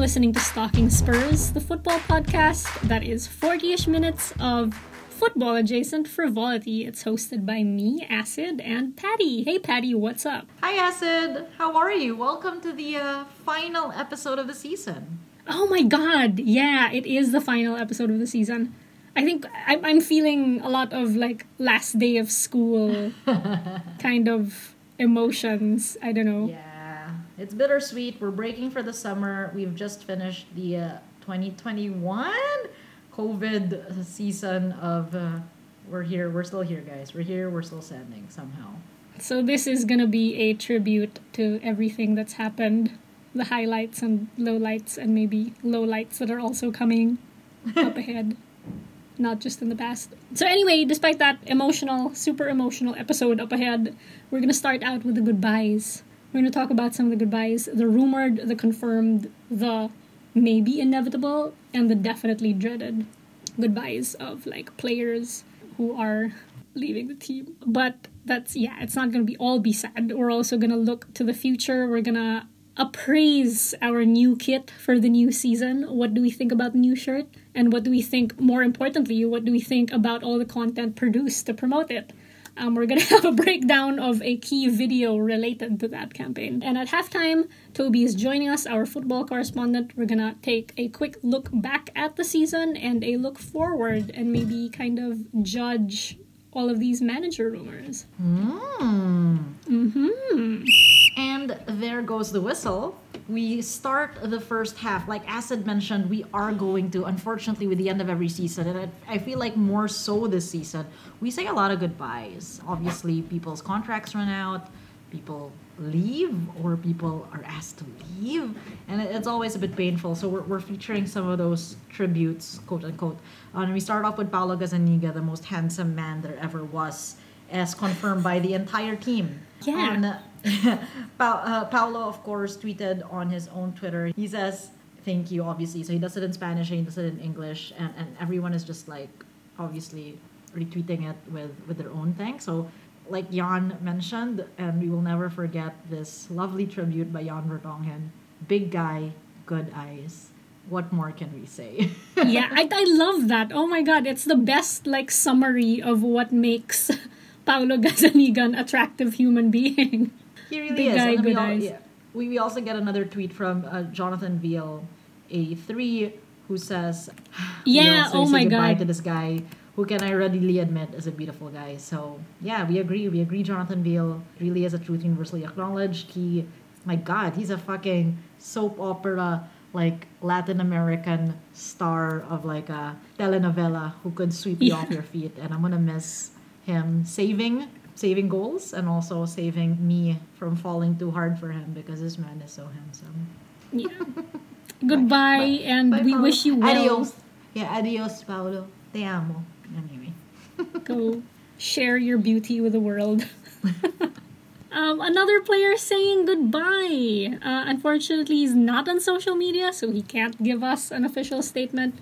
listening to Stalking Spurs, the football podcast that is 40 ish minutes of football adjacent frivolity. It's hosted by me, Acid, and Patty. Hey, Patty, what's up? Hi, Acid. How are you? Welcome to the uh, final episode of the season. Oh my god, yeah, it is the final episode of the season. I think I'm feeling a lot of like last day of school kind of emotions. I don't know. Yeah, it's bittersweet. We're breaking for the summer. We've just finished the uh, 2021 COVID season of. Uh, we're here. We're still here, guys. We're here. We're still standing somehow. So this is gonna be a tribute to everything that's happened, the highlights and lowlights, and maybe lowlights that are also coming up ahead, not just in the past. So anyway, despite that emotional, super emotional episode up ahead, we're gonna start out with the goodbyes. We're gonna talk about some of the goodbyes, the rumored, the confirmed, the maybe inevitable, and the definitely dreaded goodbyes of like players who are leaving the team. But that's yeah, it's not gonna be all be sad. We're also gonna look to the future. We're gonna appraise our new kit for the new season. What do we think about the new shirt? And what do we think more importantly, what do we think about all the content produced to promote it? Um, we're gonna have a breakdown of a key video related to that campaign. And at halftime, Toby is joining us, our football correspondent. We're gonna take a quick look back at the season and a look forward and maybe kind of judge all of these manager rumors. Mm. hmm And there goes the whistle. We start the first half. Like Acid mentioned, we are going to, unfortunately, with the end of every season, and I, I feel like more so this season, we say a lot of goodbyes. Obviously, people's contracts run out, people leave, or people are asked to leave, and it- it's always a bit painful. So we're, we're featuring some of those tributes, quote unquote. Uh, and we start off with Paulo Gazzaniga, the most handsome man there ever was, as confirmed by the entire team. Yeah. And, pa- uh, of course, tweeted on his own Twitter. He says, Thank you, obviously. So he does it in Spanish and he does it in English. And, and everyone is just like, obviously, retweeting it with, with their own thanks. So, like Jan mentioned, and we will never forget this lovely tribute by Jan Vertonghen. Big guy, good eyes. What more can we say? yeah, I, I love that. Oh my god, it's the best like summary of what makes Paulo Gazzaniga an attractive human being. He really Big is. guy, and we, good al- eyes. yeah, we, we also get another tweet from uh, Jonathan Veal, A3, who says, Yeah, oh my goodbye God. to this guy who can I readily admit is a beautiful guy. So, yeah, we agree. We agree Jonathan Veal really is a truth universally acknowledged. He, my God, he's a fucking soap opera, like Latin American star of like a telenovela who could sweep you Yeah. off your feet. And I'm going to miss him saving saving goals and also saving me from falling too hard for him because this man is so handsome. Yeah. Goodbye, and Bye, we Paolo. wish you well. Adios. Yeah, adios, Paolo. Te amo. Anyway. Go share your beauty with the world. um, another player saying goodbye. Uh, unfortunately, he's not on social media, so he can't give us an official statement.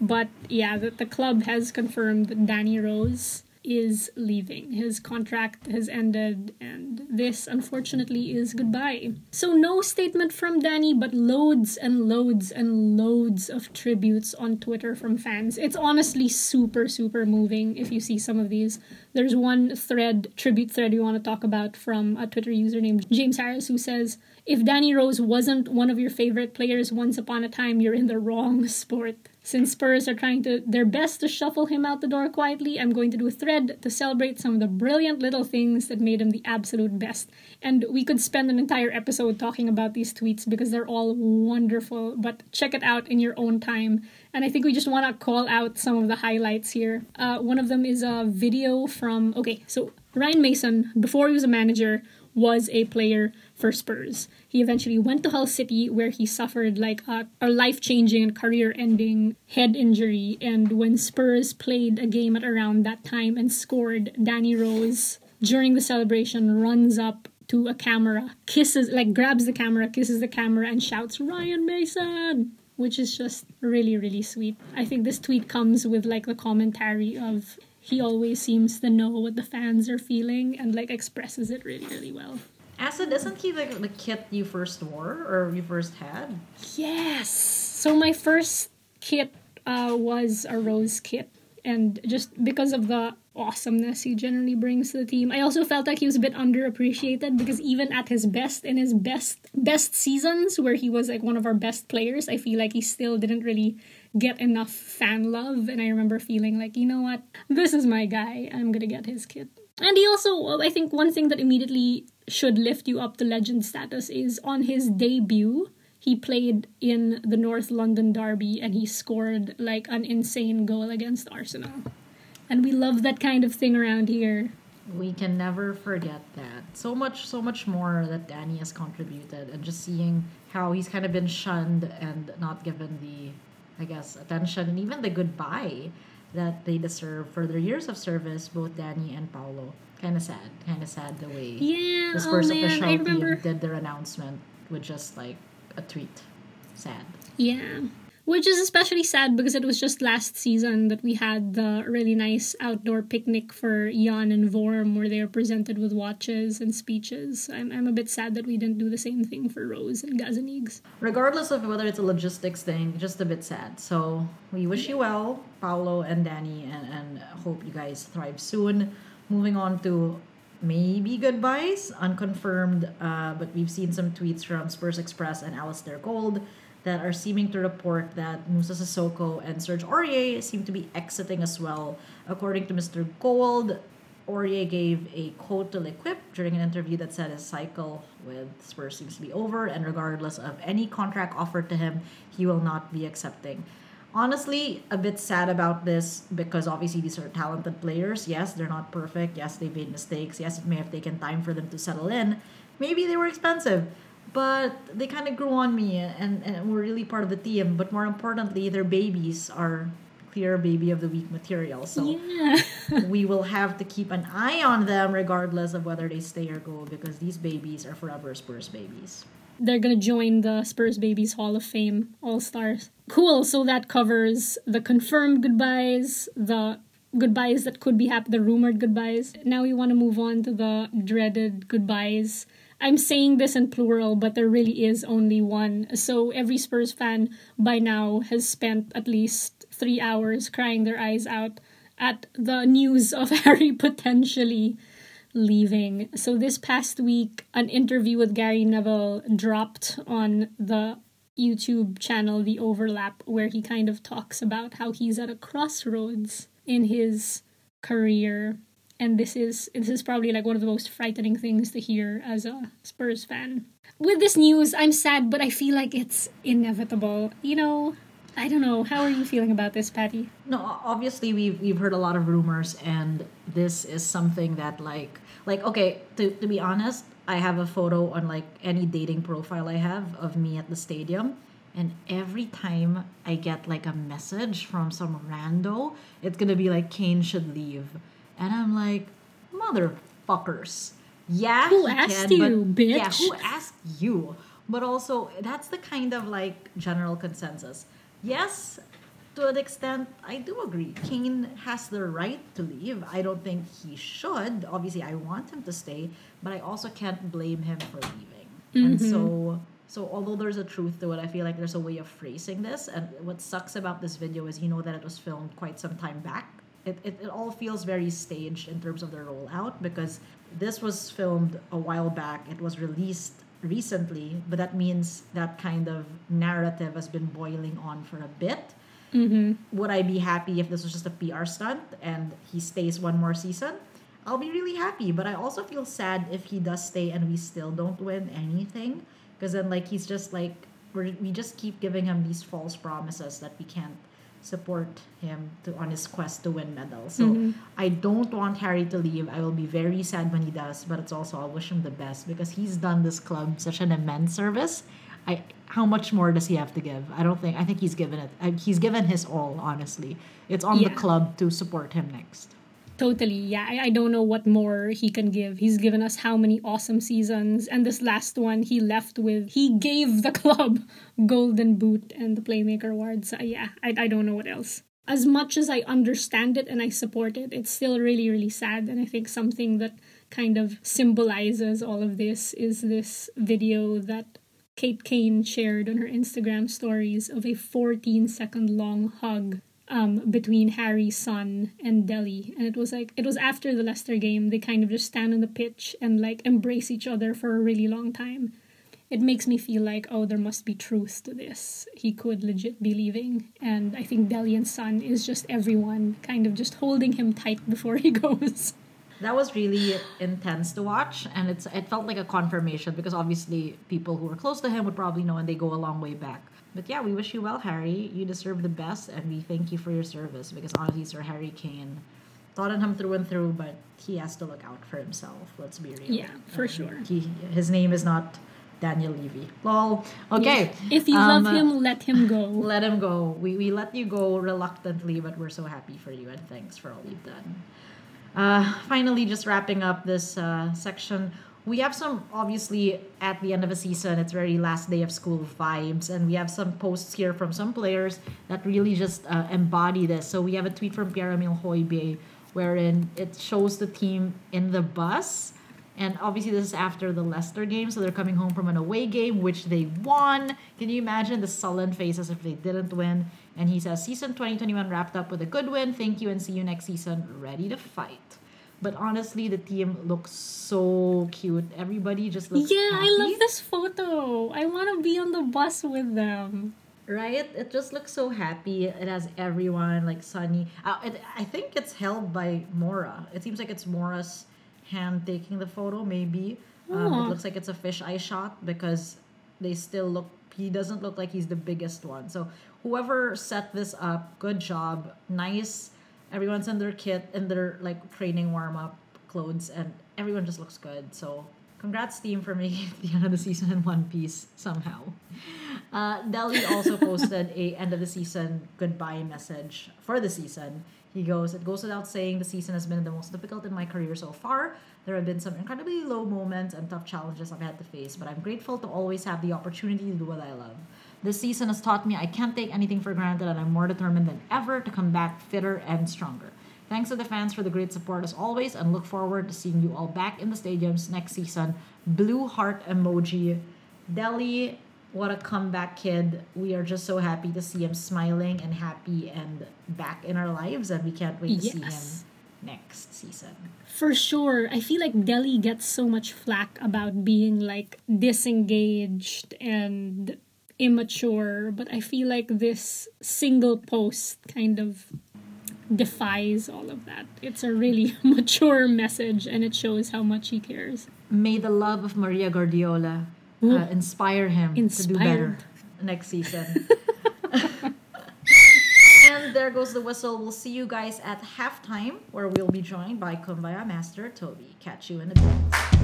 But yeah, the, the club has confirmed Danny Rose is leaving. His contract has ended, and this, unfortunately, is goodbye. So, no statement from Danny, but loads and loads and loads of tributes on Twitter from fans. It's honestly super, super moving if you see some of these. There's one thread, tribute thread, we want to talk about from a Twitter user named James Harris who says, If Danny Rose wasn't one of your favorite players once upon a time, you're in the wrong sport. Since Spurs are trying to their best to shuffle him out the door quietly, I'm going to do a thread to celebrate some of the brilliant little things that made him the absolute best. And we could spend an entire episode talking about these tweets because they're all wonderful, but check it out in your own time. And I think we just want to call out some of the highlights here. Uh, one of them is a video from, okay, so Ryan Mason, before he was a manager, was a player for Spurs. He eventually went to Hull City where he suffered like a, a life changing and career ending head injury. And when Spurs played a game at around that time and scored, Danny Rose during the celebration runs up to a camera, kisses, like grabs the camera, kisses the camera, and shouts, Ryan Mason! Which is just really, really sweet. I think this tweet comes with like the commentary of he always seems to know what the fans are feeling and like expresses it really, really well. Acid, isn't he the, the kit you first wore or you first had? Yes. So my first kit uh, was a rose kit, and just because of the awesomeness he generally brings to the team, I also felt like he was a bit underappreciated because even at his best, in his best best seasons where he was like one of our best players, I feel like he still didn't really get enough fan love, and I remember feeling like, you know what, this is my guy. I'm gonna get his kit. And he also, I think, one thing that immediately should lift you up to legend status is on his debut he played in the North London Derby and he scored like an insane goal against Arsenal. And we love that kind of thing around here. We can never forget that. So much, so much more that Danny has contributed, and just seeing how he's kind of been shunned and not given the, I guess, attention and even the goodbye that they deserve for their years of service, both Danny and Paulo. Kind of sad. Kind of sad the way Yeah, the oh Spurs man, official I team did their announcement with just like a tweet. Sad. Yeah. Which is especially sad because it was just last season that we had the really nice outdoor picnic for Jan and Vorm where they were presented with watches and speeches. I'm, I'm a bit sad that we didn't do the same thing for Rose and Gazanigs. regardless of whether it's a logistics thing, just a bit sad. So we wish you well, Paolo and Danny, and, and hope you guys thrive soon. Moving on to maybe goodbyes, unconfirmed, uh, but we've seen some tweets from Spurs Express and Alasdair Gold that are seeming to report that Moussa Sissoko and Serge Aurier seem to be exiting as well. According to Mr. Gold, Aurier gave a quote to L'Equipe during an interview that said his cycle with Spurs seems to be over, and regardless of any contract offered to him, he will not be accepting. Honestly, a bit sad about this because obviously these are talented players. Yes, they're not perfect. Yes, they've made mistakes. Yes, it may have taken time for them to settle in. Maybe they were expensive, but they kind of grew on me and, and were really part of the team. But more importantly, their babies are clear baby of the week material. So Yeah. we will have to keep an eye on them regardless of whether they stay or go because these babies are forever Spurs babies. They're gonna join the Spurs Babies Hall of Fame All Stars. Cool. So that covers the confirmed goodbyes, the goodbyes that could be happening, the rumored goodbyes. Now we want to move on to the dreaded goodbyes. I'm saying this in plural, but there really is only one. So every Spurs fan by now has spent at least three hours crying their eyes out at the news of Harry potentially leaving. So this past week, an interview with Gary Neville dropped on the YouTube channel The Overlap, where he kind of talks about how he's at a crossroads in his career. And this is this is probably like one of the most frightening things to hear as a Spurs fan. With this news, I'm sad, but I feel like it's inevitable. You know, I don't know. How are you feeling about this, Patty? No, obviously we've we've heard a lot of rumors and this is something that like like okay, to to be honest, I have a photo on like any dating profile I have of me at the stadium and every time I get like a message from some rando, it's gonna be like Kane should leave. And I'm like, motherfuckers. Yeah, Who asked can, you, but- Yeah, who asked you? But also, that's the kind of like general consensus. Yes, to an extent, I do agree. Kane has the right to leave. I don't think he should. Obviously, I want him to stay, but I also can't blame him for leaving. And mm-hmm. so, so although there's a truth to it, I feel like there's a way of phrasing this. And what sucks about this video is you know that it was filmed quite some time back. It, it, it all feels very staged in terms of the rollout because this was filmed a while back. It was released recently, but that means that kind of narrative has been boiling on for a bit. Mm-hmm. Would I be happy if this was just a PR stunt and he stays one more season? I'll be really happy, but I also feel sad if he does stay and we still don't win anything. Because then, like, he's just like, we're, we just keep giving him these false promises that we can't support him to on his quest to win medals. So mm-hmm. I don't want Harry to leave. I will be very sad when he does, but it's also I'll wish him the best because he's done this club such an immense service. I how much more does he have to give? I don't think I think he's given it. I, he's given his all. Honestly, it's on the club to support him next. Totally, yeah. I, I don't know what more he can give. He's given us how many awesome seasons, and this last one he left with. He gave the club Golden Boot and the Playmaker Award. So yeah, I, I don't know what else. As much as I understand it and I support it, it's still really really sad, and I think something that kind of symbolizes all of this is this video that Kate Kane shared on her Instagram stories of a 14 second long hug um, between Harry, Son, and Dele. And it was like, it was after the Leicester game. They kind of just stand on the pitch and like embrace each other for a really long time. It makes me feel like, oh, there must be truth to this. He could legit be leaving. And I think Dele and Son is just everyone kind of just holding him tight before he goes. That was really intense to watch, and it's it felt like a confirmation because obviously people who are close to him would probably know, and they go a long way back. But yeah, we wish you well, Harry. You deserve the best, and we thank you for your service because honestly, Sir Harry Kane, thought him through and through, but he has to look out for himself. Let's be real. Yeah, for um, sure. He, his name is not Daniel Levy. Lol. Okay. Yeah. If you um, love him, let him go. Let him go. We, we let you go reluctantly, but we're so happy for you and thanks for all you've done. Uh, finally, just wrapping up this uh, section, we have some obviously at the end of a season, it's very last day of school vibes, and we have some posts here from some players that really just uh, embody this. So we have a tweet from Pierre Emile Højbjerg wherein it shows the team in the bus. And obviously, this is after the Leicester game, so they're coming home from an away game, which they won. Can you imagine the sullen faces if they didn't win? And he says, Season 2021 wrapped up with a good win. Thank you and see you next season. Ready to fight. But honestly, the team looks so cute. Everybody just looks Yeah, happy. I love this photo. I want to be on the bus with them. Right? It just looks so happy. It has everyone, like Sonny. Uh, it, I think it's held by Moura. It seems like it's Moura's hand taking the photo, maybe. Um, it looks like it's a fisheye shot because they still look he doesn't look like he's the biggest one. So whoever set this up, good job. Nice. Everyone's in their kit in their like training warm up clothes, and everyone just looks good. So congrats team for making the end of the season in one piece somehow. Uh, Dele also posted a end of the season goodbye message for the season. He goes, It goes without saying the season has been the most difficult in my career so far. There have been some incredibly low moments and tough challenges I've had to face, but I'm grateful to always have the opportunity to do what I love. This season has taught me I can't take anything for granted and I'm more determined than ever to come back fitter and stronger. Thanks to the fans for the great support as always and look forward to seeing you all back in the stadiums next season. Blue heart emoji. Dele, what a comeback kid. We are just so happy to see him smiling and happy and back in our lives and we can't wait to yes. see him next season. For sure. I feel like Dele gets so much flack about being like disengaged and immature, but I feel like this single post kind of defies all of that. It's a really mature message and it shows how much he cares. May the love of Maria Guardiola uh, inspire him Inspired. to do better next season. And there goes the whistle. We'll see you guys at halftime, where we'll be joined by Kumbaya Master Toby. Catch you in a bit.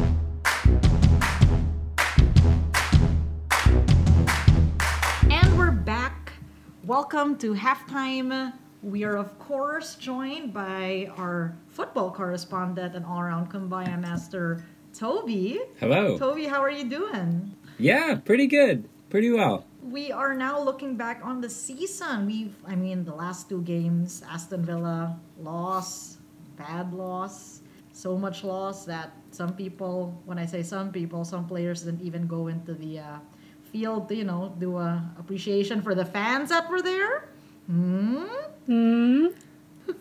Welcome to halftime. We are, of course, joined by our football correspondent and all around Kumbaya Master, Toby. Hello. Toby, how are you doing? Yeah, pretty good. Pretty well we are now looking back on the season. We've, I mean, the last two games, Aston Villa loss, bad loss, so much loss that some people, when I say some people, some players didn't even go into the uh, field to, you know, do a appreciation for the fans that were there. Hmm. Hmm.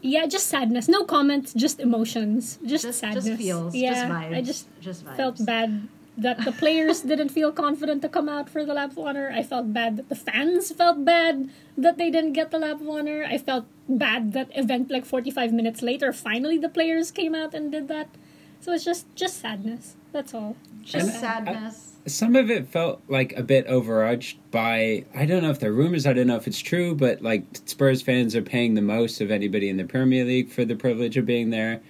Yeah, just sadness. No comments, just emotions. Just, just sadness. Just feels. Yeah, just vibes. I just, just vibes. felt bad that the players didn't feel confident to come out for the lap of honor. I felt bad that the fans felt bad that they didn't get the lap of honor. I felt bad that event like 45 minutes later finally the players came out and did that. So it's just just sadness. That's all. Just and sadness. I, some of it felt like a bit overarched by I don't know if they're rumors, I don't know if it's true, but like Spurs fans are paying the most of anybody in the Premier League for the privilege of being there.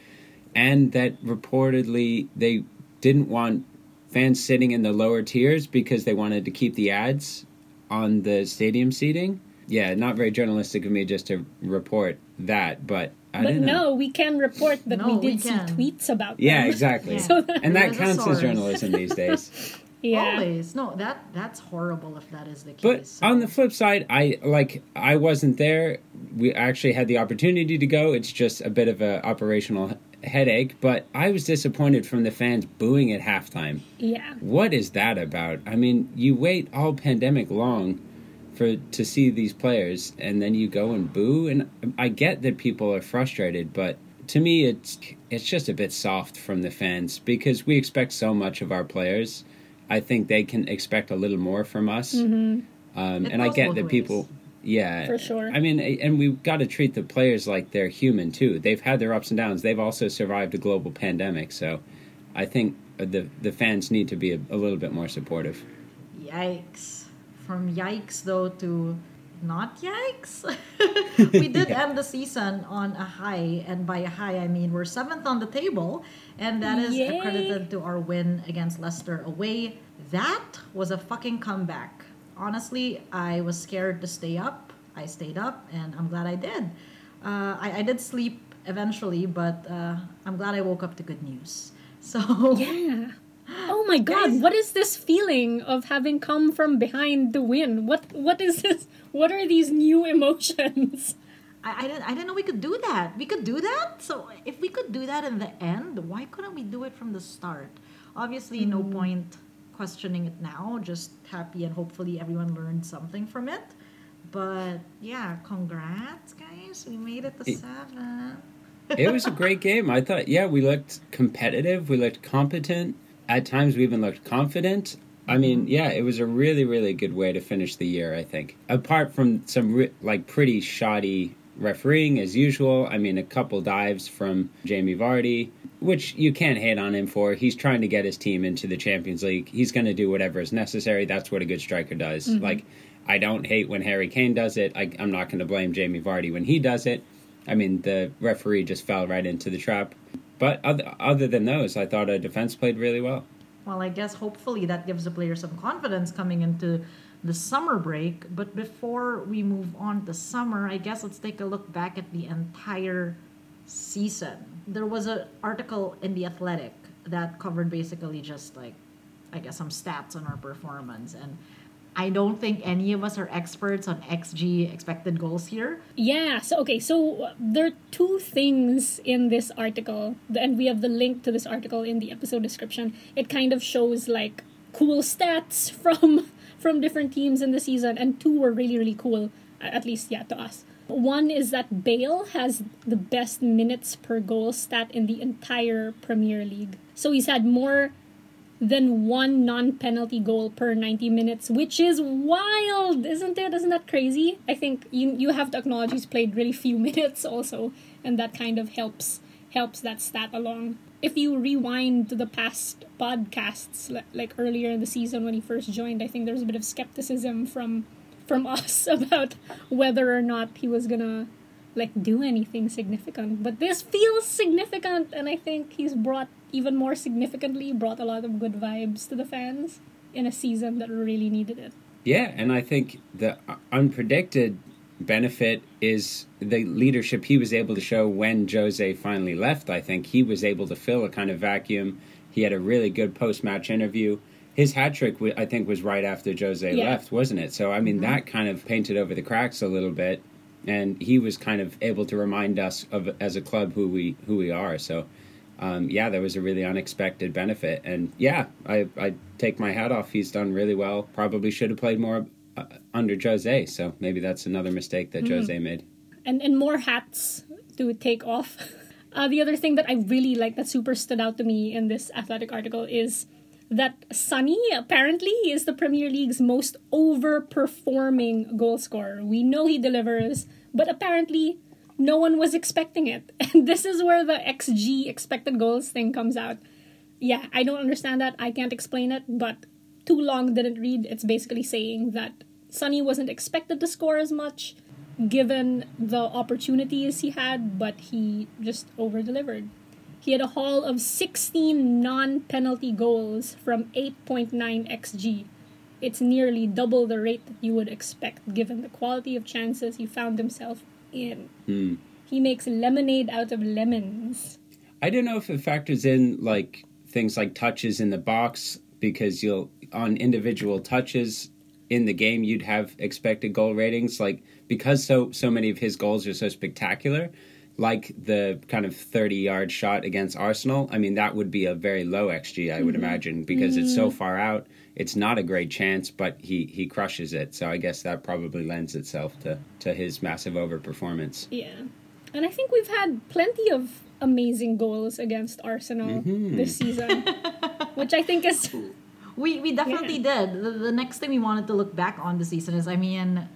And that reportedly they didn't want fans sitting in the lower tiers because they wanted to keep the ads on the stadium seating. Yeah, not very journalistic of me just to report that, but I but no, know. we can report that no, we did we see tweets about yeah, them. Exactly. Yeah, exactly. and that counts as journalism these days. yeah. Always. No, that that's horrible if that is the case. But so. on the flip side, I like I wasn't there. We actually had the opportunity to go. It's just a bit of a operational headache, but I was disappointed from the fans booing at halftime. Yeah. What is that about? I mean, you wait all pandemic long for to see these players and then you go and boo and I get that people are frustrated, but to me it's it's just a bit soft from the fans because we expect so much of our players. I think they can expect a little more from us. Um, and I get that ways. people yeah, For sure. I mean, and we've got to treat the players like they're human too. They've had their ups and downs. They've also survived a global pandemic, so I think the the fans need to be a, a little bit more supportive. Yikes. From yikes though to not yikes. we did end the season on a high, and by a high I mean we're seventh on the table, and that is Yay. accredited to our win against Leicester away. That was a fucking comeback. Honestly, I was scared to stay up. I stayed up, and I'm glad I did. Uh, I, I did sleep eventually, but uh, I'm glad I woke up to good news. So Yeah. Oh my god, Guys- what is this feeling of having come from behind to win? What what is this? What are these new emotions? I, I didn't I didn't know we could do that. We could do that. So if we could do that in the end, why couldn't we do it from the start? Obviously, no hmm. point questioning it now. Just happy and hopefully everyone learned something from it. But yeah, congrats, guys. We made it to It- seven. it was a great game. I thought, yeah, we looked competitive, we looked competent. At times, we even looked confident. I mean, mm-hmm. yeah, it was a really, really good way to finish the year. I think, apart from some re- like pretty shoddy refereeing as usual. I mean, a couple dives from Jamie Vardy, which you can't hate on him for. He's trying to get his team into the Champions League. He's going to do whatever is necessary. That's what a good striker does. Mm-hmm. Like, I don't hate when Harry Kane does it. I, I'm not going to blame Jamie Vardy when he does it. I mean, the referee just fell right into the trap. But other, other than those, I thought our defense played really well. Well, I guess hopefully that gives the players some confidence coming into the summer break. But before we move on to summer, I guess let's take a look back at the entire season. There was an article in The Athletic that covered basically just like, I guess, some stats on our performance. And I don't think any of us are experts on XG expected goals here. Yeah, so okay, so uh, there are two things in this article, and we have the link to this article in the episode description. It kind of shows like cool stats from from different teams in the season, and two were really really cool, at least yeah to us. One is that Bale has the best minutes per goal stat in the entire Premier League. So he's had more than one non-penalty goal per 90 minutes, which is wild, isn't it? Isn't that crazy? I think you you have to acknowledge he's played really few minutes also, and that kind of helps helps that stat along. If you rewind to the past podcasts, li- like earlier in the season when he first joined, I think there was a bit of skepticism from from us about whether or not he was gonna like do anything significant. But this feels significant, and I think he's brought even more significantly brought a lot of good vibes to the fans in a season that really needed it. Yeah, and I think the unpredicted benefit is the leadership he was able to show when Jose finally left. I think he was able to fill a kind of vacuum. He had a really good post match interview. His hat trick, I think, was right after Jose Yeah. left, wasn't it? So, I mean, mm-hmm. that kind of painted over the cracks a little bit. And he was kind of able to remind us of, as a club, who we who we are. So, um, yeah, there was a really unexpected benefit. And yeah, I, I take my hat off. He's done really well. Probably should have played more uh, under Jose. So maybe that's another mistake that Jose made. and and more hats to take off. Uh, the other thing that I really like that super stood out to me in this athletic article is that Sonny apparently is the Premier League's most overperforming goal scorer. We know he delivers, but apparently no one was expecting it. And this is where the XG expected goals thing comes out. Yeah, I don't understand that. I can't explain it, but too long didn't read. It's basically saying that Sonny wasn't expected to score as much given the opportunities he had, but he just over delivered. He had a haul of 16 non penalty goals from 8.9 xg. It's nearly double the rate that you would expect given the quality of chances he found himself in. Hmm. He makes lemonade out of lemons. I don't know if it factors in like things like touches in the box because you'll on individual touches in the game you'd have expected goal ratings like because so so many of his goals are so spectacular like the kind of 30 yard shot against Arsenal, I mean, that would be a very low XG, I would imagine, because it's so far out. It's not a great chance, but he, he crushes it. So I guess that probably lends itself to, to his massive overperformance. Yeah. And I think we've had plenty of amazing goals against Arsenal mm-hmm. this season, which I think is. We we definitely did. The, the next thing we wanted to look back on the season is, I mean,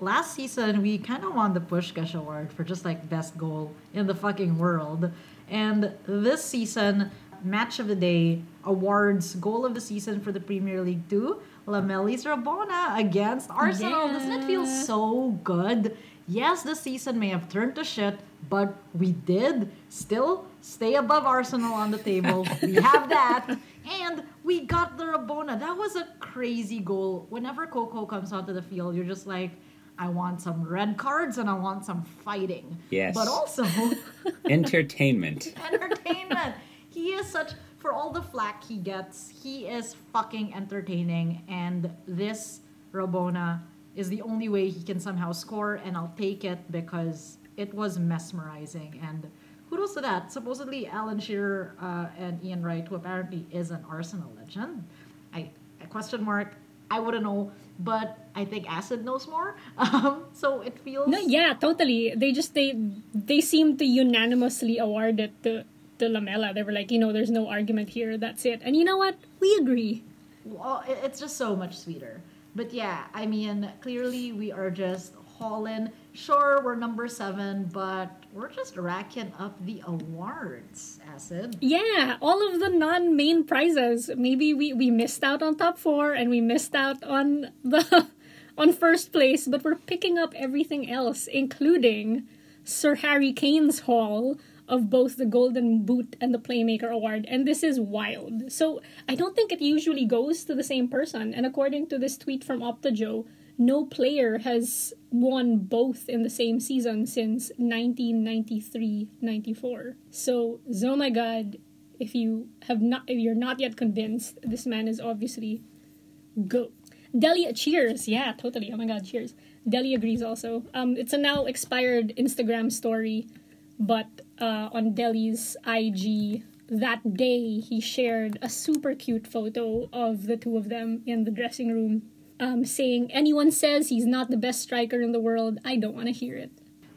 last season we kind of won the Puskás Award for just like best goal in the fucking world, and this season, match of the day awards goal of the season for the Premier League two, Lamela's Rabona against Arsenal. Doesn't it feel so good? Yes, the season may have turned to shit, but we did still stay above Arsenal on the table. we have that. And we got the Rabona. That was a crazy goal. Whenever Coco comes onto the field, you're just like, I want some red cards and I want some fighting. Yes. But also Entertainment. entertainment. he is such for all the flack he gets, he is fucking entertaining and this Rabona is the only way he can somehow score and I'll take it because it was mesmerizing and kudos to that. Supposedly Alan Shearer uh, and Ian Wright, who apparently is an Arsenal legend. I, I question mark. I wouldn't know, but I think Acid knows more. Um, so it feels No, yeah, totally. They just they they seem to unanimously award it to to Lamela. They were like, you know, there's no argument here. That's it. And you know what? We agree. well, it's just so much sweeter. But yeah, I mean, clearly we are just hauling. Sure, we're number seven, but we're just racking up the awards, Acid. Yeah, all of the non-main prizes. Maybe we we missed out on top four and we missed out on the on first place, but we're picking up everything else, including Sir Harry Kane's haul of both the Golden Boot and the Playmaker Award, and this is wild. So I don't think it usually goes to the same person. And according to this tweet from OptaJoe, no player has won both in the same season since 1993-94. So, oh my god, if you have not if you're not yet convinced, this man is obviously go. Dele cheers. Yeah, totally. Oh my god, cheers. Dele agrees also. Um it's a now expired Instagram story, but uh on Dele's IG that day he shared a super cute photo of the two of them in the dressing room um, saying anyone says he's not the best striker in the world i don't want to hear it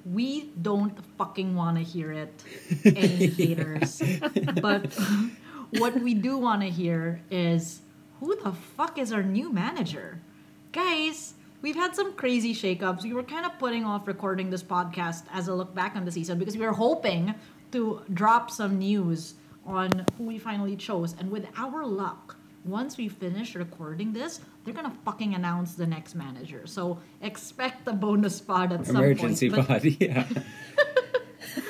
We don't fucking want to hear it, any haters. But what we do want to hear is who the fuck is our new manager? Guys, we've had some crazy shakeups. We were kind of putting off recording this podcast as a look back on the season because we were hoping to drop some news on who we finally chose. And with our luck, once we finish recording this, they're gonna fucking announce the next manager. So expect a bonus pod at some Emergency point. But- pod, yeah.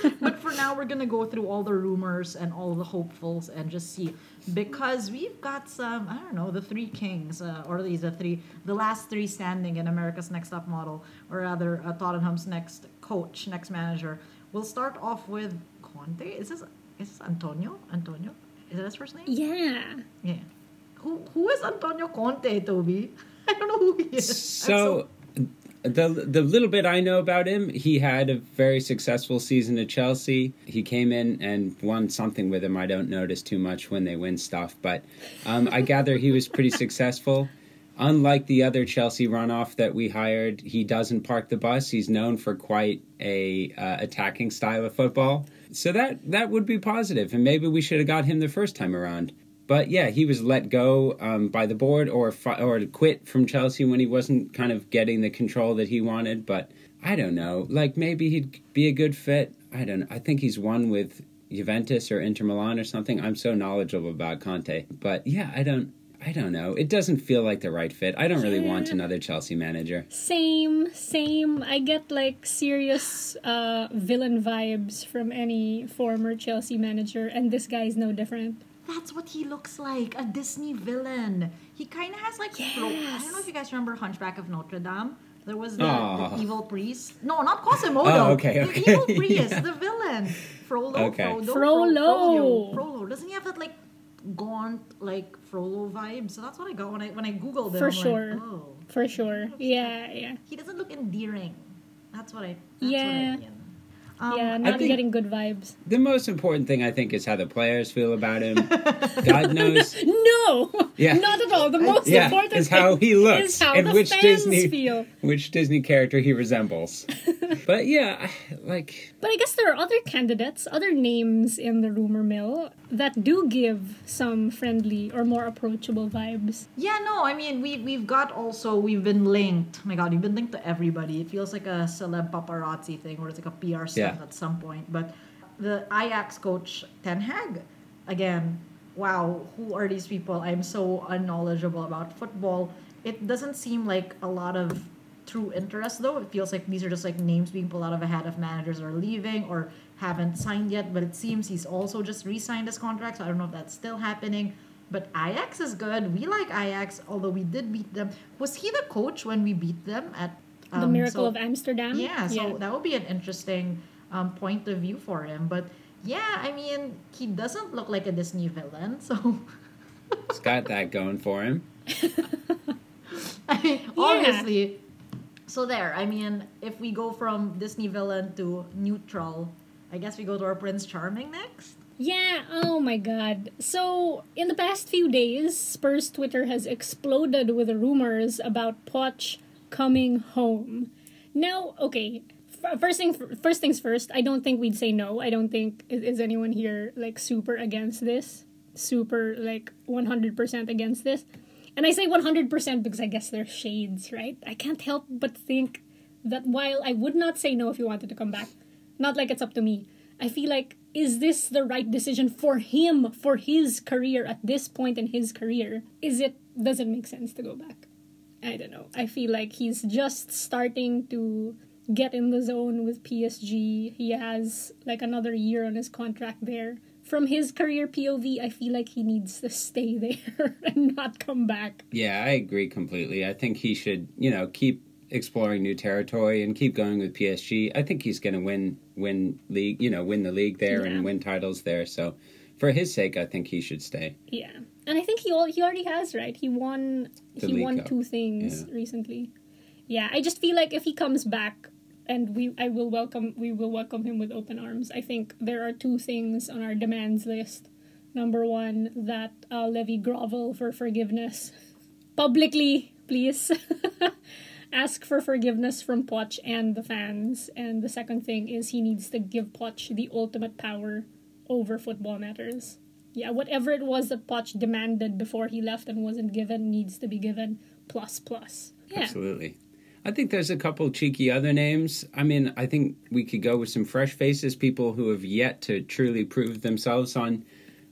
but for now, we're gonna go through all the rumors and all the hopefuls and just see because we've got some. I don't know the three kings, uh, or these are three, the last three standing in America's Next Top Model, or rather uh, Tottenham's next coach, next manager. We'll start off with Conte. Is this is this Antonio? Antonio? Is that his first name? yeah Yeah. Who who is Antonio Conte, Toby? I don't know who he is. I'm So, the the little bit I know about him, he had a very successful season at Chelsea. He came in and won something with him. I don't notice too much when they win stuff, but um, I gather he was pretty successful. Unlike the other Chelsea runoff that we hired, he doesn't park the bus. He's known for quite a uh, attacking style of football. So that that would be positive, and maybe we should have got him the first time around. But yeah, he was let go um, by the board or fi- or quit from Chelsea when he wasn't kind of getting the control that he wanted. But I don't know. Like maybe he'd be a good fit. I don't. know. I think he's won with Juventus or Inter Milan or something. I'm so knowledgeable about Conte. But yeah, I don't. I don't know. It doesn't feel like the right fit. I don't really want another Chelsea manager. Same, same. I get like serious uh, villain vibes from any former Chelsea manager, and this guy's no different. That's what he looks like, a Disney villain. He kind of has like fro- I don't know if you guys remember Hunchback of Notre Dame. There was the, the evil priest. No, not Quasimodo. Oh, okay, The evil priest, Yeah. the villain. Frollo, Okay. Frodo, Frollo. Frollo. Frollo. Doesn't he have that like gaunt like Frollo vibe? So that's what I got when I when I googled him. For I'm sure. Like, oh, For sure. Yeah, yeah. he doesn't look endearing. That's what I. That's Yeah. What I mean. Um, yeah, not think- getting good vibes. The most important thing I think is how the players feel about him. God knows. No, Yeah. not at all. The most Yeah, important is how thing he looks is how and the which fans Disney feel. which Disney character he resembles. but yeah, like But I guess there are other candidates, other names in the rumor mill that do give some friendly or more approachable vibes. Yeah, no, I mean we we've got also we've been linked. Oh my God, we've been linked to everybody. It feels like a celeb paparazzi thing, or it's like a PR stunt Yeah. at some point. But the Ajax coach Ten Hag, again, wow, who are these people? I'm so unknowledgeable about football. It doesn't seem like a lot of true interest though. It feels like these are just like names being pulled out of a hat of managers are leaving or haven't signed yet. But it seems he's also just re-signed his contract. So I don't know if that's still happening. But Ajax is good. We like Ajax, although we did beat them. Was he the coach when we beat them at the um, Miracle so- of Amsterdam. Yeah, so that would be an interesting um, point of view for him. But yeah, I mean, he doesn't look like a Disney villain, so he's got that going for him. I mean, obviously. So there. I mean, if we go from Disney villain to neutral, I guess we go to our Prince Charming next. Yeah, oh my god. So, in the past few days, Spurs Twitter has exploded with rumors about Poch coming home. Now, okay, f- first thing first things first, I don't think we'd say no. I don't think is, is anyone here like super against this? Super like 100% against this. And I say 100% because I guess there's shades, right? I can't help but think that while I would not say no if you wanted to come back, not like it's up to me. I feel like is this the right decision for him for his career at this point in his career? Is it does it make sense to go back? I don't know. I feel like he's just starting to get in the zone with PSG. He has like another year on his contract there. From his career POV, I feel like he needs to stay there and not come back. Yeah, I agree completely. I think he should, you know, keep exploring new territory and keep going with PSG. I think he's going to win win league, you know, win the league there Yeah. and win titles there. So, for his sake, I think he should stay. Yeah, and I think he al- he already has right. He won The he won Cup. two things Yeah. recently. Yeah, I just feel like if he comes back, and we I will welcome we will welcome him with open arms. I think there are two things on our demands list. Number one, that uh, Levy grovel for forgiveness publicly, please. Ask for forgiveness from Poch and the fans. And the second thing is he needs to give Poch the ultimate power over football matters. Yeah, whatever it was that Poch demanded before he left and wasn't given needs to be given plus plus. Yeah. Absolutely. I think there's a couple cheeky other names. I mean, I think we could go with some fresh faces, people who have yet to truly prove themselves on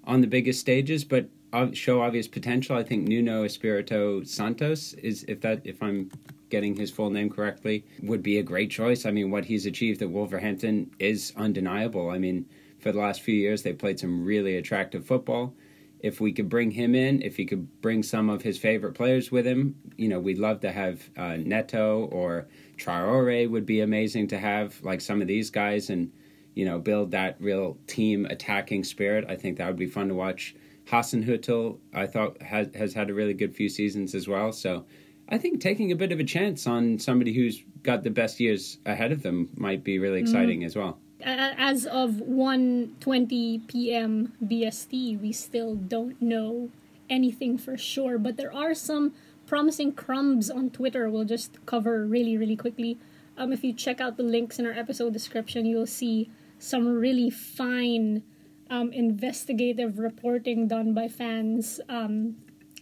on the biggest stages, but show obvious potential. I think Nuno Espirito Santos is, if that if I'm getting his full name correctly, would be a great choice. I mean, what he's achieved at Wolverhampton is undeniable. I mean, for the last few years, they've played some really attractive football if we could bring him in, if he could bring some of his favorite players with him, you know, we'd love to have uh, Neto or Traore would be amazing to have, like some of these guys, and you know, build that real team attacking spirit. I think that would be fun to watch. Hasenhüttl, I thought has has had a really good few seasons as well. So, I think taking a bit of a chance on somebody who's got the best years ahead of them might be really exciting as well. As of 1:20 p.m. BST, we still don't know anything for sure, but there are some promising crumbs on Twitter. We'll just cover really, really quickly. Um, if you check out the links in our episode description, you'll see some really fine um, investigative reporting done by fans. Um,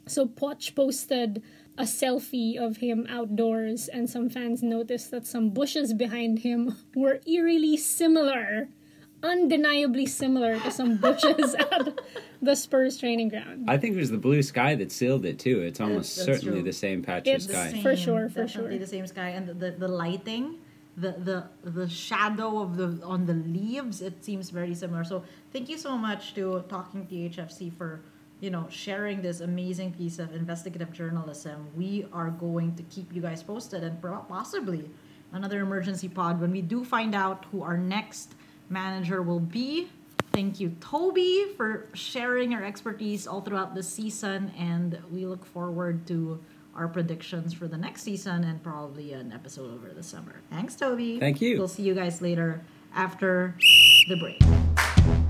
so Poch posted a selfie of him outdoors, and some fans noticed that some bushes behind him were eerily similar, undeniably similar to some bushes at the Spurs training ground. I think it was the blue sky that sealed it too. It's almost that's certainly true. the same patch It's of sky. same. For sure, for definitely sure. the same sky and the, the, the lighting the, the the shadow of the on the leaves it seems very similar so thank you so much to talking THFC for you know sharing this amazing piece of investigative journalism we are going to keep you guys posted and possibly another emergency pod when we do find out who our next manager will be Thank you, Toby, for sharing your expertise all throughout the season, and we look forward to our predictions for the next season and probably an episode over the summer. Thanks, Toby. Thank you. We'll see you guys later after the break.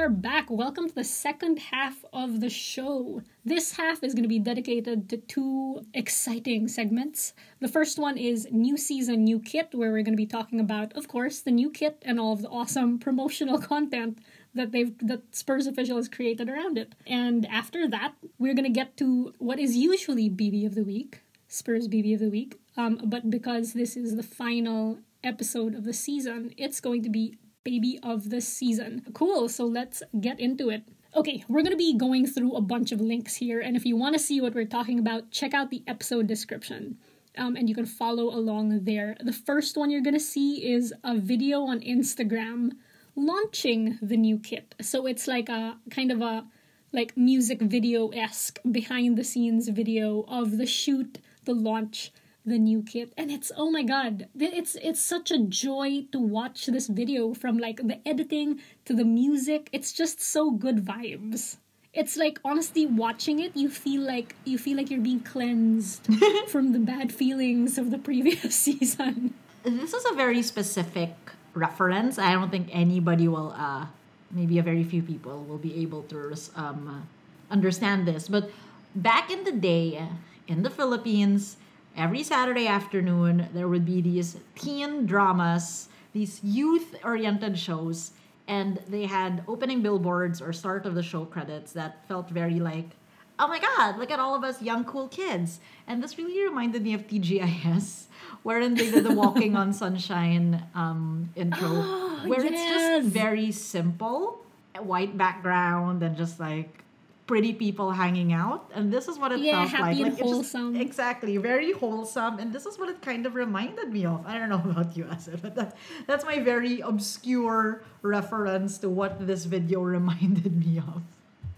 Are back. Welcome to the second half of the show. This half is going to be dedicated to two exciting segments. The first one is New Season, New Kit, where we're going to be talking about, of course, the new kit and all of the awesome promotional content that they've that Spurs official has created around it. And after that, we're going to get to what is usually BB of the week, Spurs BB of the week. Um, but because this is the final episode of the season, it's going to be baby of the season. Cool, so let's get into it. Okay, we're gonna be going through a bunch of links here, and if you wanna see what we're talking about, check out the episode description. Um, and you can follow along there. The first one you're gonna see is a video on Instagram launching the new kit. So it's like a kind of a like music video esque behind the scenes video of the shoot, the launch, the new kit and it's oh my god it's it's such a joy to watch this video from like the editing to the music it's just so good vibes it's like honestly watching it you feel like you feel like you're being cleansed from the bad feelings of the previous season This is a very specific reference. I don't think anybody will, uh, maybe a very few people will be able to um, understand this. But back in the day, in the Philippines, every Saturday afternoon, there would be these teen dramas, these youth oriented shows, and they had opening billboards or start of the show credits that felt very like, oh my god, look at all of us young, cool kids. And this really reminded me of TGIS, wherein they did the Walking on Sunshine um, intro, Oh, where it's just very simple, white background, and just like pretty people hanging out. And this is what it Yeah, felt like. happy and like it's just- wholesome. exactly, very wholesome. And this is what it kind of reminded me of. I don't know about you, Acid, but that, that's my very obscure reference to what this video reminded me of.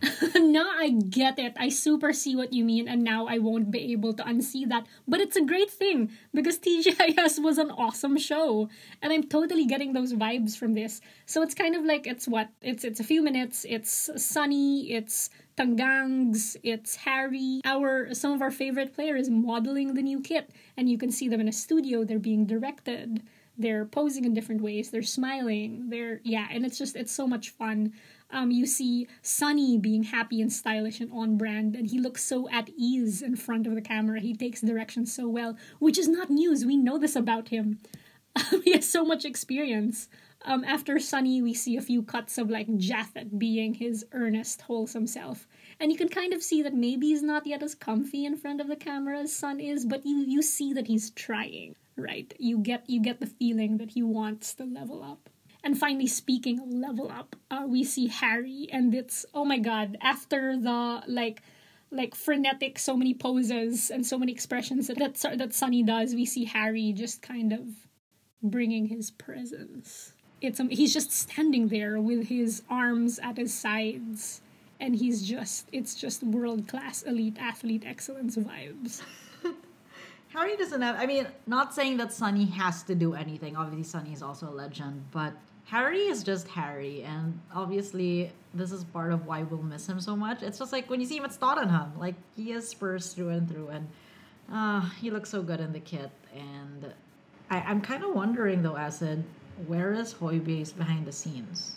no, I get it. I super see what you mean, and now I won't be able to unsee that. But it's a great thing because TGIS was an awesome show, and I'm totally getting those vibes from this. So it's kind of like it's what it's it's a few minutes. It's Sonny. It's Tangangs. It's Harry. Our some of our favorite players modeling the new kit, and you can see them in a studio. They're being directed. They're posing in different ways. They're smiling. They're yeah, and it's just it's so much fun um, you see Sonny being happy and stylish and on brand, and he looks so at ease in front of the camera. He takes directions so well, which is not news. We know this about him. he has so much experience. Um, after Sonny, we see a few cuts of like Japhet being his earnest, wholesome self. And you can kind of see that maybe he's not yet as comfy in front of the camera as Son is, but you, you see that he's trying, right? You get you get the feeling that he wants to level up. And finally, speaking of level up, uh, we see Harry, and it's oh my god! After the like, like frenetic, so many poses and so many expressions that that, that Sonny does, we see Harry just kind of bringing his presence. It's um, he's just standing there with his arms at his sides, and he's just it's just world class elite athlete excellence vibes. Harry doesn't have. I mean, not saying that Sonny has to do anything. Obviously, Sonny is also a legend, but Harry is just Harry, and obviously, this is part of why we'll miss him so much. It's just like when you see him at Tottenham, like he is Spurs through and through, and uh, he looks so good in the kit. And I, I'm kind of wondering though, Acid, where is Hoybase behind the scenes?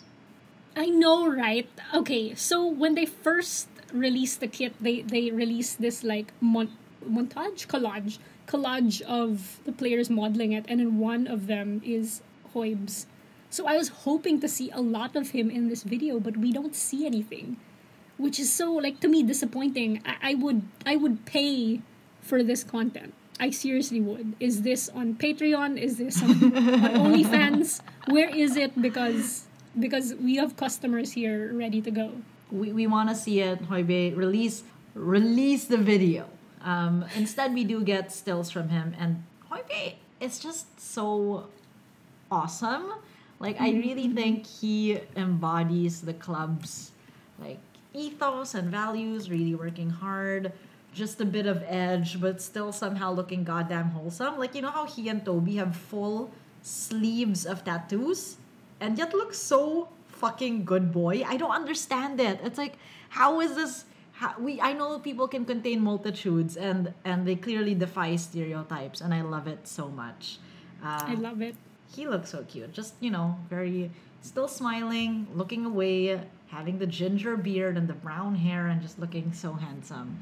I know, right? Okay, so when they first released the kit, they they released this like mon- montage collage collage of the players modeling it, and then one of them is Hoybs. So I was hoping to see a lot of him in this video, but we don't see anything, which is so like to me disappointing. I, I would I would pay for this content. I seriously would. Is this on Patreon? Is this on, on OnlyFans? Where is it? Because because we have customers here ready to go. we, we want to see it Hoibe release release the video um, instead we do get stills from him and Hoibe is just so awesome. Like i really think he embodies the club's like ethos and values really working hard just a bit of edge but still somehow looking goddamn wholesome. Like you know how he and toby have full sleeves of tattoos and yet look so fucking good boy? I don't understand it. It's like how is this ha- we I know people can contain multitudes and and they clearly defy stereotypes and I love it so much. Uh, I love it. he looks so cute. Just, you know, very still smiling, looking away, having the ginger beard and the brown hair and just looking so handsome.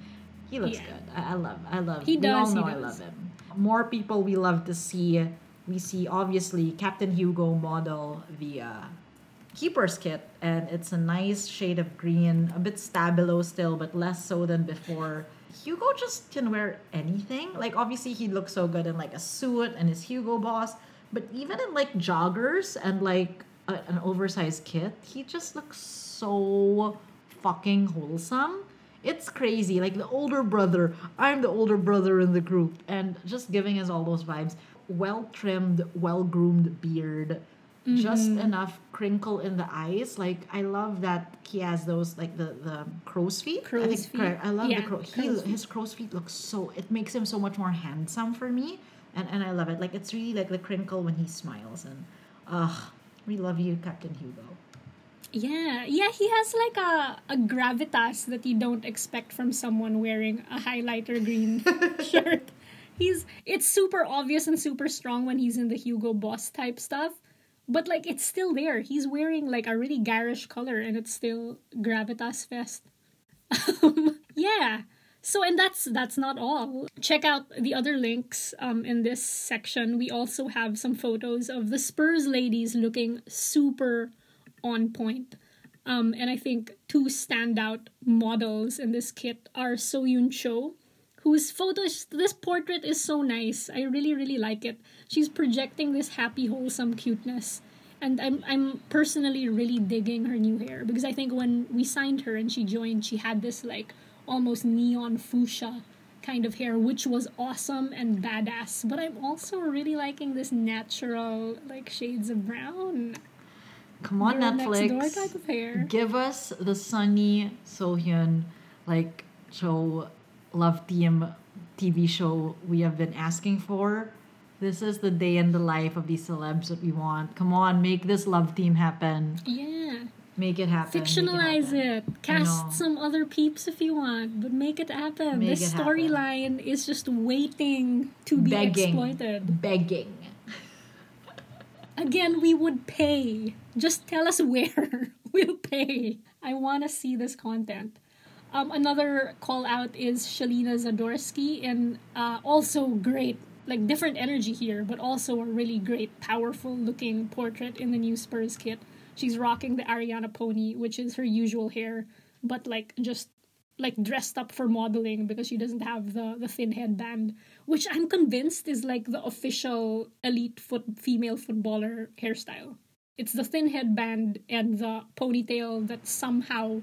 He looks Yeah. good. I, I love I love He we all does, know I does. love him. More people we love to see. We see obviously Captain Hugo model the uh, keeper's kit and it's a nice shade of green, a bit stabilo still, but less so than before. Hugo just can wear anything. Like obviously he looks so good in like a suit and his Hugo boss, but even in like joggers and like a, an oversized kit, he just looks so fucking wholesome. It's crazy. Like the older brother, I'm the older brother in the group, and just giving us all those vibes. Well trimmed, well groomed beard, just mm-hmm. enough crinkle in the eyes. Like I love that he has those like the the crow's feet. I think feet. I love Yeah, the crow. He, crow's feet. his crow's feet look so. It makes him so much more handsome for me, and and I love it. Like it's really like the crinkle when he smiles, and ugh, we love you, Captain Hugo. Yeah, yeah, he has like a, a gravitas that you don't expect from someone wearing a highlighter green shirt. He's it's super obvious and super strong when he's in the Hugo Boss type stuff, but like it's still there. He's wearing like a really garish color and it's still gravitas fest. Um, yeah. So and that's that's not all. Check out the other links um, in this section. We also have some photos of the Spurs ladies looking super on point. Um, and I think two standout models in this kit are So Yoon Cho, whose photos this portrait is so nice. I really really like it. She's projecting this happy wholesome cuteness. And I'm I'm personally really digging her new hair because I think when we signed her and she joined, she had this like almost neon fuchsia kind of hair, which was awesome and badass. But I'm also really liking this natural like shades of brown. Come on, Girl Netflix. type of hair. Give us the Sonny Sohyun like Cho love team TV show we have been asking for. This is the day in the life of these celebs that we want. Come on, make this love team happen. Yeah. Make it happen. Fictionalize happen. it. Cast some other peeps if you want, but make it happen. Make this storyline is just waiting to be Begging. exploited. Begging. Again, we would pay. Just tell us where. we'll pay. I want to see this content. Um, another call out is Shalina Zadorsky, and uh, also great, like different energy here, but also a really great, powerful looking portrait in the new Spurs kit. She's rocking the Ariana pony, which is her usual hair, but like just like dressed up for modeling because she doesn't have the the thin headband, which I'm convinced is like the official elite foot female footballer hairstyle. It's the thin headband and the ponytail that somehow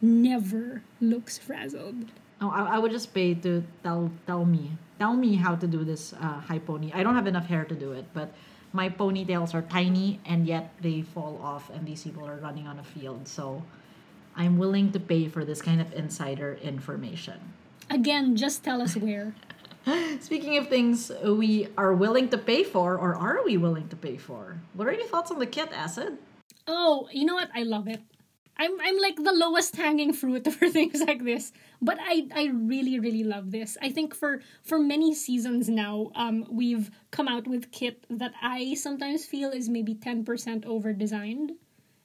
never looks frazzled. Oh, I, I would just pay to tell tell me tell me how to do this uh, high pony. I don't have enough hair to do it, but my ponytails are tiny and yet they fall off, and these people are running on a field. So I'm willing to pay for this kind of insider information. Again, just tell us where. Speaking of things we are willing to pay for, or are we willing to pay for? What are your thoughts on the kit, Acid? Oh, you know what? I love it. I'm I'm like the lowest hanging fruit for things like this, but I I really really love this. I think for for many seasons now, um, we've come out with kit that I sometimes feel is maybe ten percent over designed,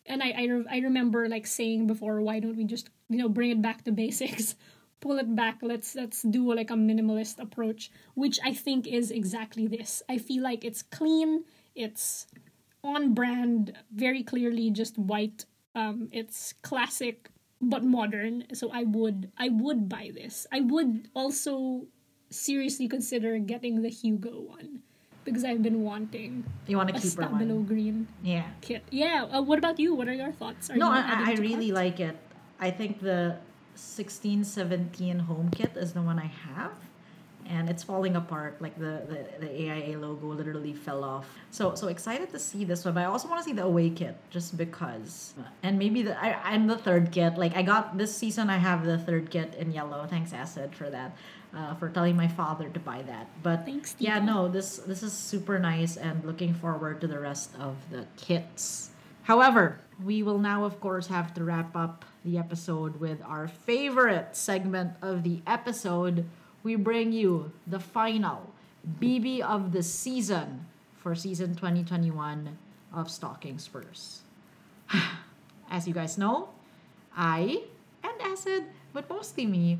and I I, re- I remember like saying before, why don't we just you know bring it back to basics, pull it back. Let's let's do like a minimalist approach, which I think is exactly this. I feel like it's clean. It's on brand, very clearly just white. Um, it's classic but modern. So I would I would buy this. I would also seriously consider getting the Hugo one because I've been wanting You want a to keep her stabilo one? green Yeah. kit. Yeah. Uh, what about you? What are your thoughts? Are No, you I, I really cart? like it. I think the sixteen seventeen home kit is the one I have. And it's falling apart. Like the, the, the AIA logo literally fell off. So so excited to see this one. But I also want to see the away kit just because. And maybe the I, I'm the third kit. Like I got this season I have the third kit in yellow. Thanks Acid for that. Uh, for telling my father to buy that. But Thanks, yeah, no, this this is super nice and looking forward to the rest of the kits. However, we will now, of course, have to wrap up the episode with our favorite segment of the episode. We bring you the final BB of the season for season 2021 of Stalking Spurs. As you guys know, I and Acid, but mostly me,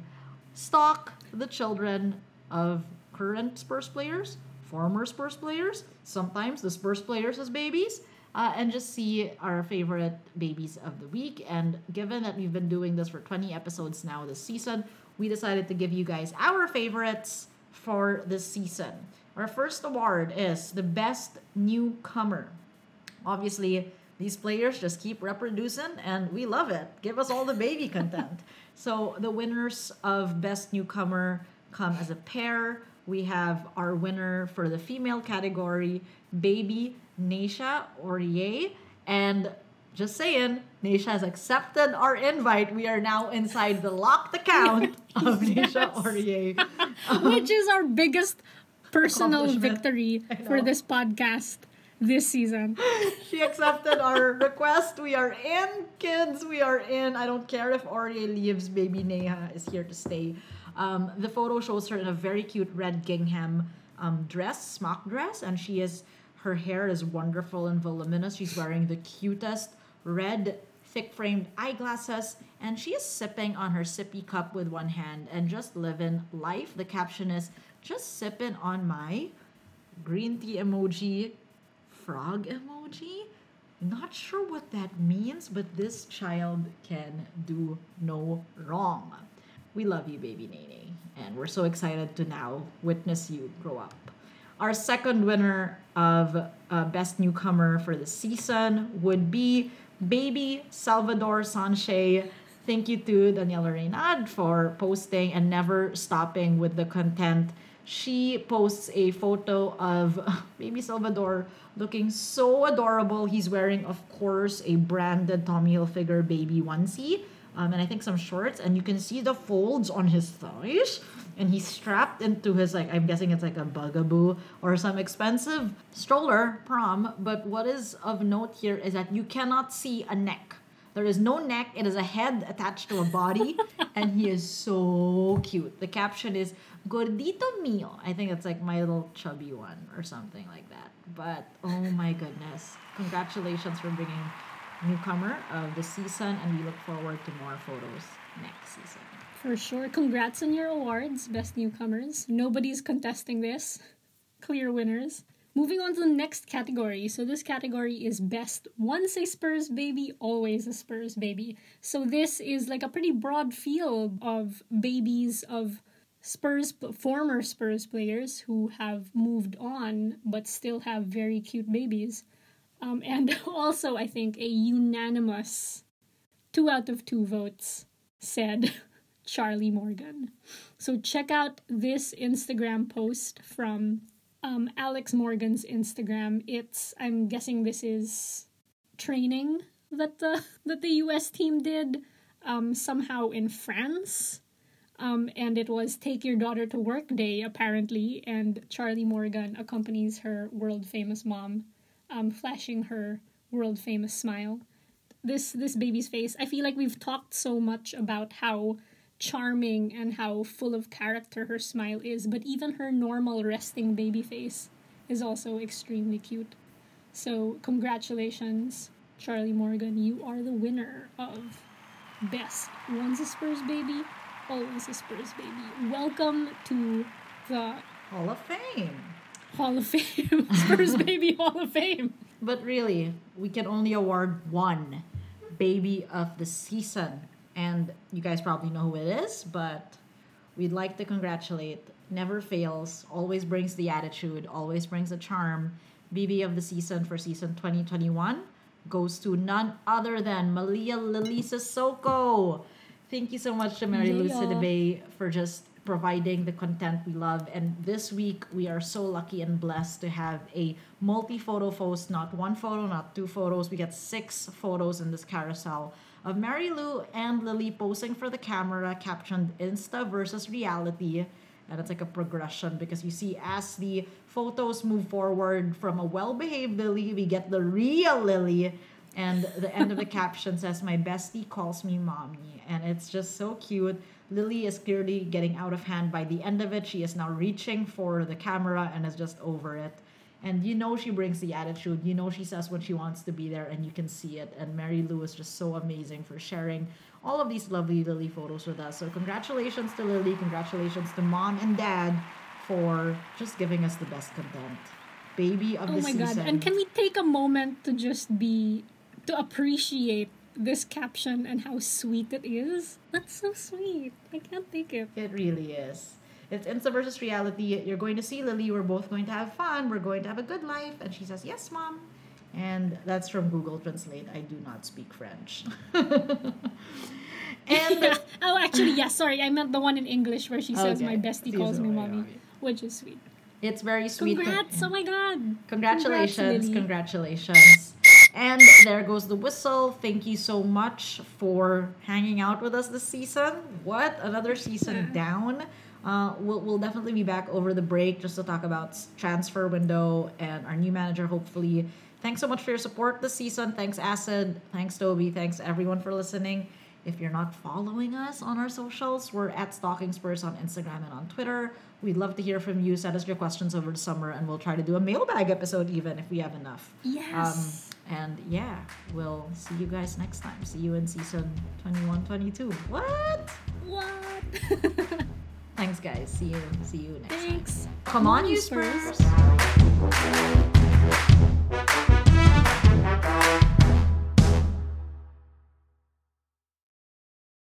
stalk the children of current Spurs players, former Spurs players, sometimes the Spurs players as babies, uh, and just see our favorite babies of the week. And given that we've been doing this for 20 episodes now this season, we decided to give you guys our favorites for this season. Our first award is the best newcomer. Obviously, these players just keep reproducing and we love it. Give us all the baby content. So the winners of best newcomer come as a pair. We have our winner for the female category, baby Naisha Aurier. And just saying, Naisha has accepted our invite. We are now inside the locked account of Naisha Aurier. Which is our biggest personal victory for this podcast this season. she accepted our request. We are in, kids. We are in. I don't care if Aurier leaves. Baby Neha is here to stay. Um, the photo shows her in a very cute red gingham um, dress, smock dress, and she is. Her hair is wonderful and voluminous. She's wearing the cutest red, thick-framed eyeglasses, and she is sipping on her sippy cup with one hand and just living life. The caption is "Just sipping on my." green tea emoji, frog emoji. Not sure what that means, but this child can do no wrong. We love you, baby Nene, and we're so excited to now witness you grow up. Our second winner of uh, Best Newcomer for the season would be baby Salvador Sanche. Thank you to Daniela Reynad for posting and never stopping with the content. She posts a photo of baby Salvador looking so adorable. He's wearing, of course, a branded Tommy Hilfiger baby onesie. Um, and I think some shorts, and you can see the folds on his thighs. And he's strapped into his like I'm guessing it's like a bugaboo or some expensive stroller prom. But what is of note here is that you cannot see a neck. There is no neck. It is a head attached to a body, and he is so cute. The caption is "Gordito mío." I think it's like my little chubby one or something like that. But oh my goodness! Congratulations for bringing newcomer of the season, and we look forward to more photos next season. For sure. Congrats on your awards, best newcomers. Nobody's contesting this. Clear winners. Moving on to the next category. So this category is best once a Spurs baby, always a Spurs baby. So this is like a pretty broad field of babies of Spurs former Spurs players who have moved on but still have very cute babies. Um, and also, I think a unanimous two out of two votes said Charlie Morgan. So check out this Instagram post from um, Alex Morgan's Instagram. It's I'm guessing this is training that the that the U.S. team did um, somehow in France. Um, and it was Take Your Daughter to Work Day, apparently, and Charlie Morgan accompanies her world famous mom, um, flashing her world famous smile. This this baby's face. I feel like we've talked so much about how charming and how full of character her smile is, but even her normal resting baby face is also extremely cute. So congratulations, Charlie Morgan. You are the winner of Best Once a Spurs Baby, Always a Spurs Baby. Welcome to the Hall of Fame. Hall of Fame, Spurs Baby Hall of Fame. But really, we can only award one baby of the season. And you guys probably know who it is, but we'd like to congratulate Never Fails, always brings the attitude, always brings the charm. BB of the season for season 2021 goes to none other than Malia Lili Sissoko. Thank you so much to Mary Lou. Sidibe for just providing the content we love. And this week, we are so lucky and blessed to have a multi photo post, not one photo, not two photos. We get six photos in this carousel of Mary Lou and Lily posing for the camera, captioned Insta versus reality. And it's like a progression because you see as the photos move forward from a well behaved Lily, we get the real Lily. And the end of the caption says, My bestie calls me mommy. And it's just so cute. Lily is clearly getting out of hand by the end of it. She is now reaching for the camera and is just over it. And you know she brings the attitude. You know she says when she wants to be there, and you can see it. And Mary Lou is just so amazing for sharing all of these lovely Lily photos with us. So congratulations to Lily. Congratulations to mom and dad for just giving us the best content. Baby of Oh the my season. god. And can we take a moment to just be to appreciate this caption and how sweet it is? That's so sweet. I can't take it. It really is. It's Insta versus reality. You're going to see Lily. We're both going to have fun. We're going to have a good life. And she says, Yes, mom. And that's from Google Translate. I do not speak French. and oh, actually, yes. sorry, I meant the one in English where she says, Okay. "My bestie She's calls me mommy," mommy. which is sweet. it's very sweet. Congrats! Oh my god! Congratulations, congratulations. And there goes the whistle. Thank you so much for hanging out with us this season. What? Another season down. Uh, we'll, we'll definitely be back over the break just to talk about transfer window and our new manager, hopefully. Thanks so much for your support this season. Thanks, Acid. Thanks, Toby. Thanks, everyone, for listening. If you're not following us on our socials, we're at Stalking Spurs on Instagram and on Twitter. We'd love to hear from you. Send us your questions over the summer, and we'll try to do a mailbag episode even if we have enough. Yes. Um, and yeah, we'll see you guys next time. See you in season 21 22. What? What? Thanks, guys. See you. See you next. Thanks. Time. Come, Come on, you Spurs. Spurs.